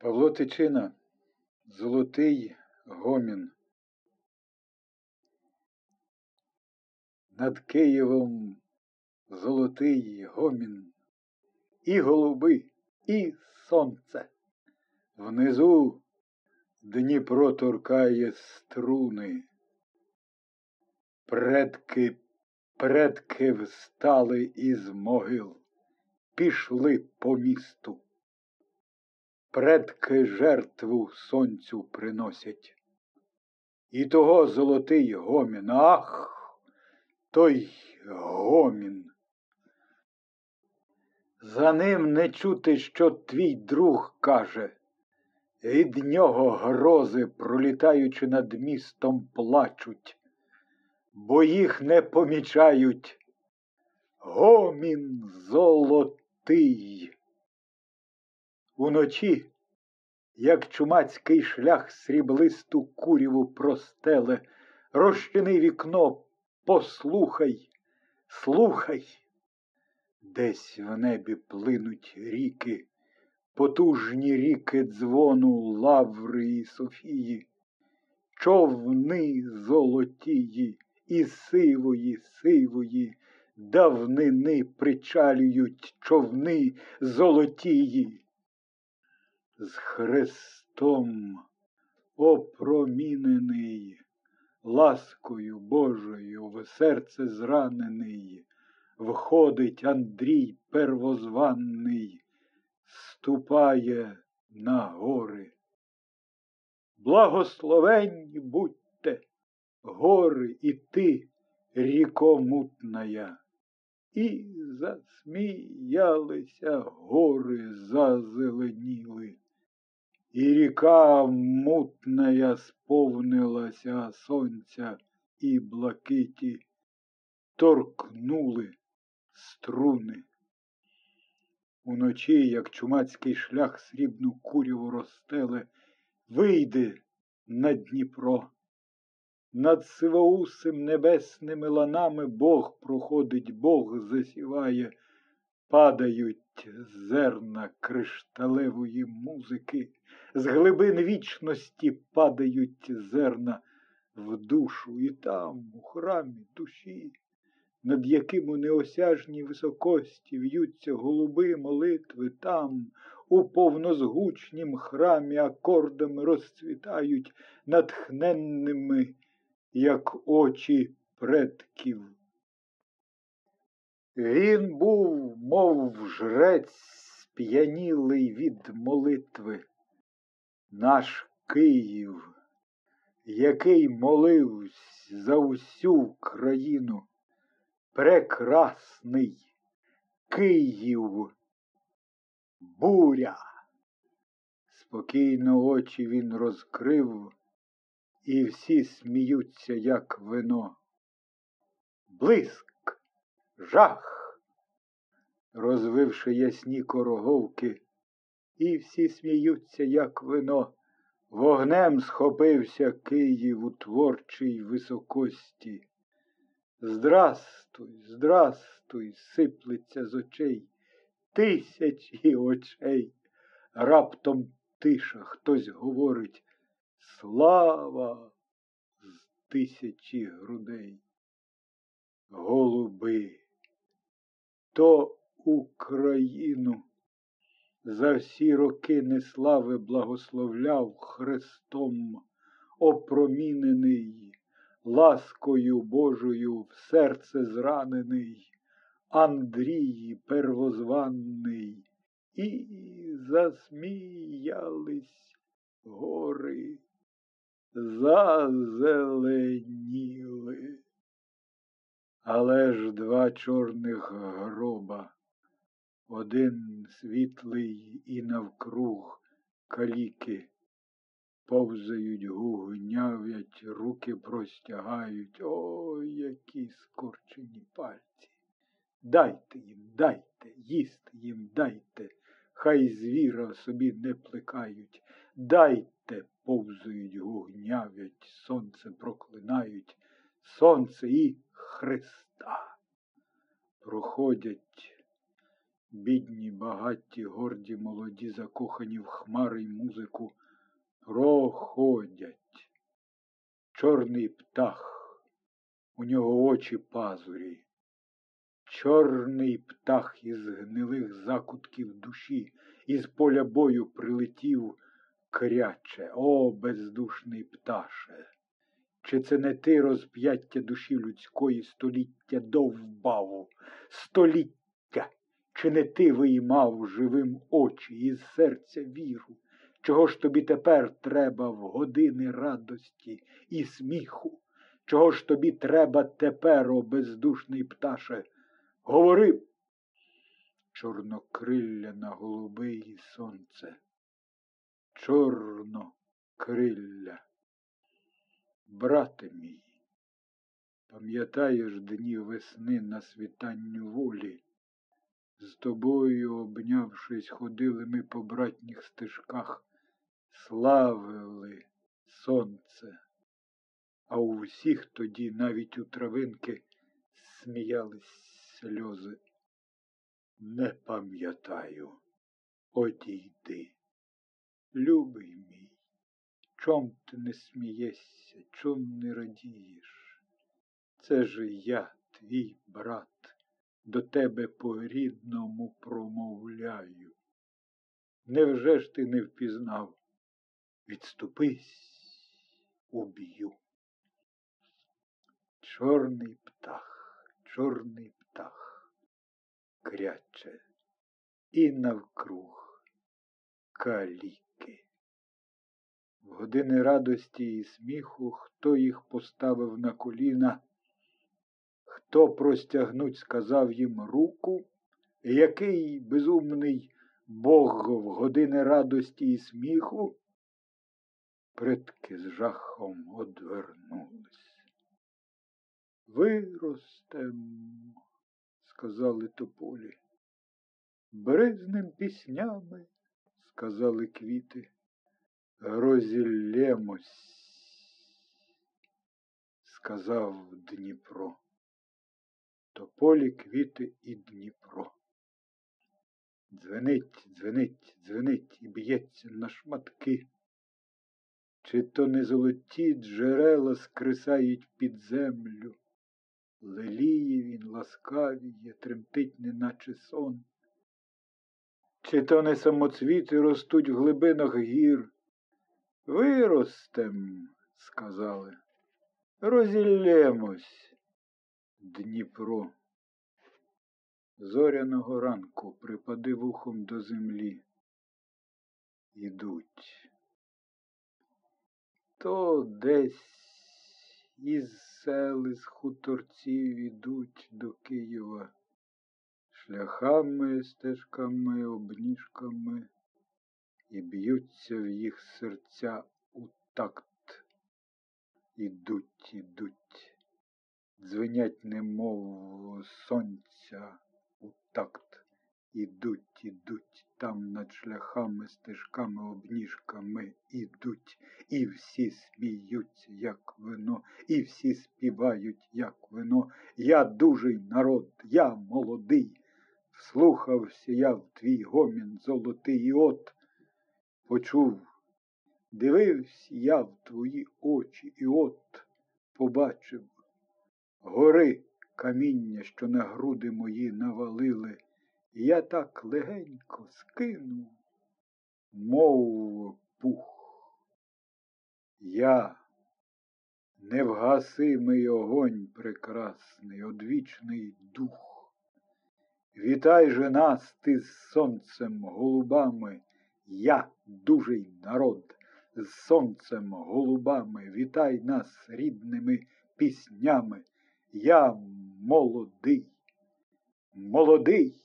Павло Тичина, Золотий гомін. Над Києвом золотий гомін, і голуби, і сонце. Внизу Дніпро торкає струни. Предки, предки встали із могил, пішли по місту предки жертву сонцю приносять. І того золотий гомін, ах, той гомін. За ним не чути, що твій друг каже, від нього грози, пролітаючи над містом, плачуть, бо їх не помічають. Гомін золотий. Уночі, як чумацький шлях сріблисту куріву простеле, розчини вікно, послухай, слухай, десь в небі плинуть ріки, потужні ріки дзвону Лаври і Софії, човни золотії і сивої, сивої, давнини причалюють човни золотії з Христом опромінений, ласкою Божою в серце зранений, входить Андрій первозванний, ступає на гори. Благословенні будьте, гори і ти, ріко мутная. І засміялися гори, зазеленіли. І ріка мутная сповнилася сонця і блакиті, торкнули струни. Уночі, як чумацький шлях срібну куряву розстеле, вийде на Дніпро. Над сивоусим небесними ланами Бог проходить, Бог засіває, падають зерна кришталевої музики з глибин вічності падають зерна в душу, і там, у храмі душі, над яким у неосяжній високості в'ються голуби молитви там, у повнозгучнім храмі акордами розцвітають натхненними, як очі предків. Він був, мов жрець, сп'янілий від молитви наш Київ, який моливсь за усю країну, прекрасний Київ, буря. Спокійно очі він розкрив, і всі сміються, як вино. Блиск, жах, розвивши ясні короговки, і всі сміються, як вино. Вогнем схопився Київ у творчій високості. Здрастуй, здрастуй, сиплеться з очей, тисячі очей. Раптом тиша хтось говорить Слава з тисячі грудей. Голуби, то Україну за всі роки неслави благословляв Христом, опромінений, ласкою Божою в серце зранений, Андрій первозванний, і засміялись гори, зазеленіли. Але ж два чорних гроба один світлий і навкруг каліки, повзають, гугнявять, руки простягають. Ой, які скорчені пальці. Дайте їм, дайте, їсти їм дайте, хай звіра собі не плекають. Дайте, повзають, гугнявять, сонце проклинають, сонце і Христа. Проходять Бідні, багаті, горді, молоді, закохані в хмари й музику, проходять. Чорний птах, у нього очі пазурі, чорний птах із гнилих закутків душі, із поля бою прилетів кряче, о, бездушний пташе. Чи це не ти розп'яття душі людської століття довбав, століття? Чи не ти виймав живим очі із серця віру? Чого ж тобі тепер треба в години радості і сміху? Чого ж тобі треба тепер, о бездушний пташе? Говори. Чорнокрилля на голубиї сонце. Чорнокрилля. Брате мій, пам'ятаєш дні весни на світанню волі? З тобою, обнявшись, ходили ми по братніх стежках, славили сонце, а у всіх тоді, навіть у травинки, сміялись сльози. Не пам'ятаю, одійди, любий мій, чом ти не смієшся, чом не радієш? Це ж я, твій брат до тебе по рідному промовляю. Невже ж ти не впізнав? Відступись, уб'ю. Чорний птах, чорний птах, кряче, і навкруг каліки. Години радості і сміху, хто їх поставив на коліна, Хто простягнуть сказав їм руку, який безумний Бог в години радості і сміху, предки з жахом одвернулись. Виростем, сказали тополі, бризним піснями, сказали квіти, розіллємось, сказав Дніпро тополі, квіти і Дніпро. Дзвенить, дзвенить, дзвенить і б'ється на шматки. Чи то не золоті джерела скрисають під землю, леліє він ласкавіє, тремтить, неначе сон. Чи то не самоцвіти ростуть в глибинах гір? Виростем, сказали, розіллємось. Дніпро. Зоряного ранку припади вухом до землі. Ідуть. То десь із сел, із хуторців ідуть до Києва шляхами, стежками, обніжками і б'ються в їх серця у такт. Ідуть, ідуть дзвенять, немов сонця у такт. Ідуть, ідуть там над шляхами, стежками, обніжками ідуть, і всі сміються, як вино, і всі співають, як вино. Я дужий народ, я молодий. Вслухався я в твій гомін золотий, і от почув, дивився я в твої очі, і от побачив гори каміння, що на груди мої навалили, я так легенько скинув, мов пух. Я невгасимий огонь прекрасний, одвічний дух. Вітай же нас ти з сонцем голубами, я дужий народ, з сонцем голубами, вітай нас рідними піснями. Я молодий, молодий.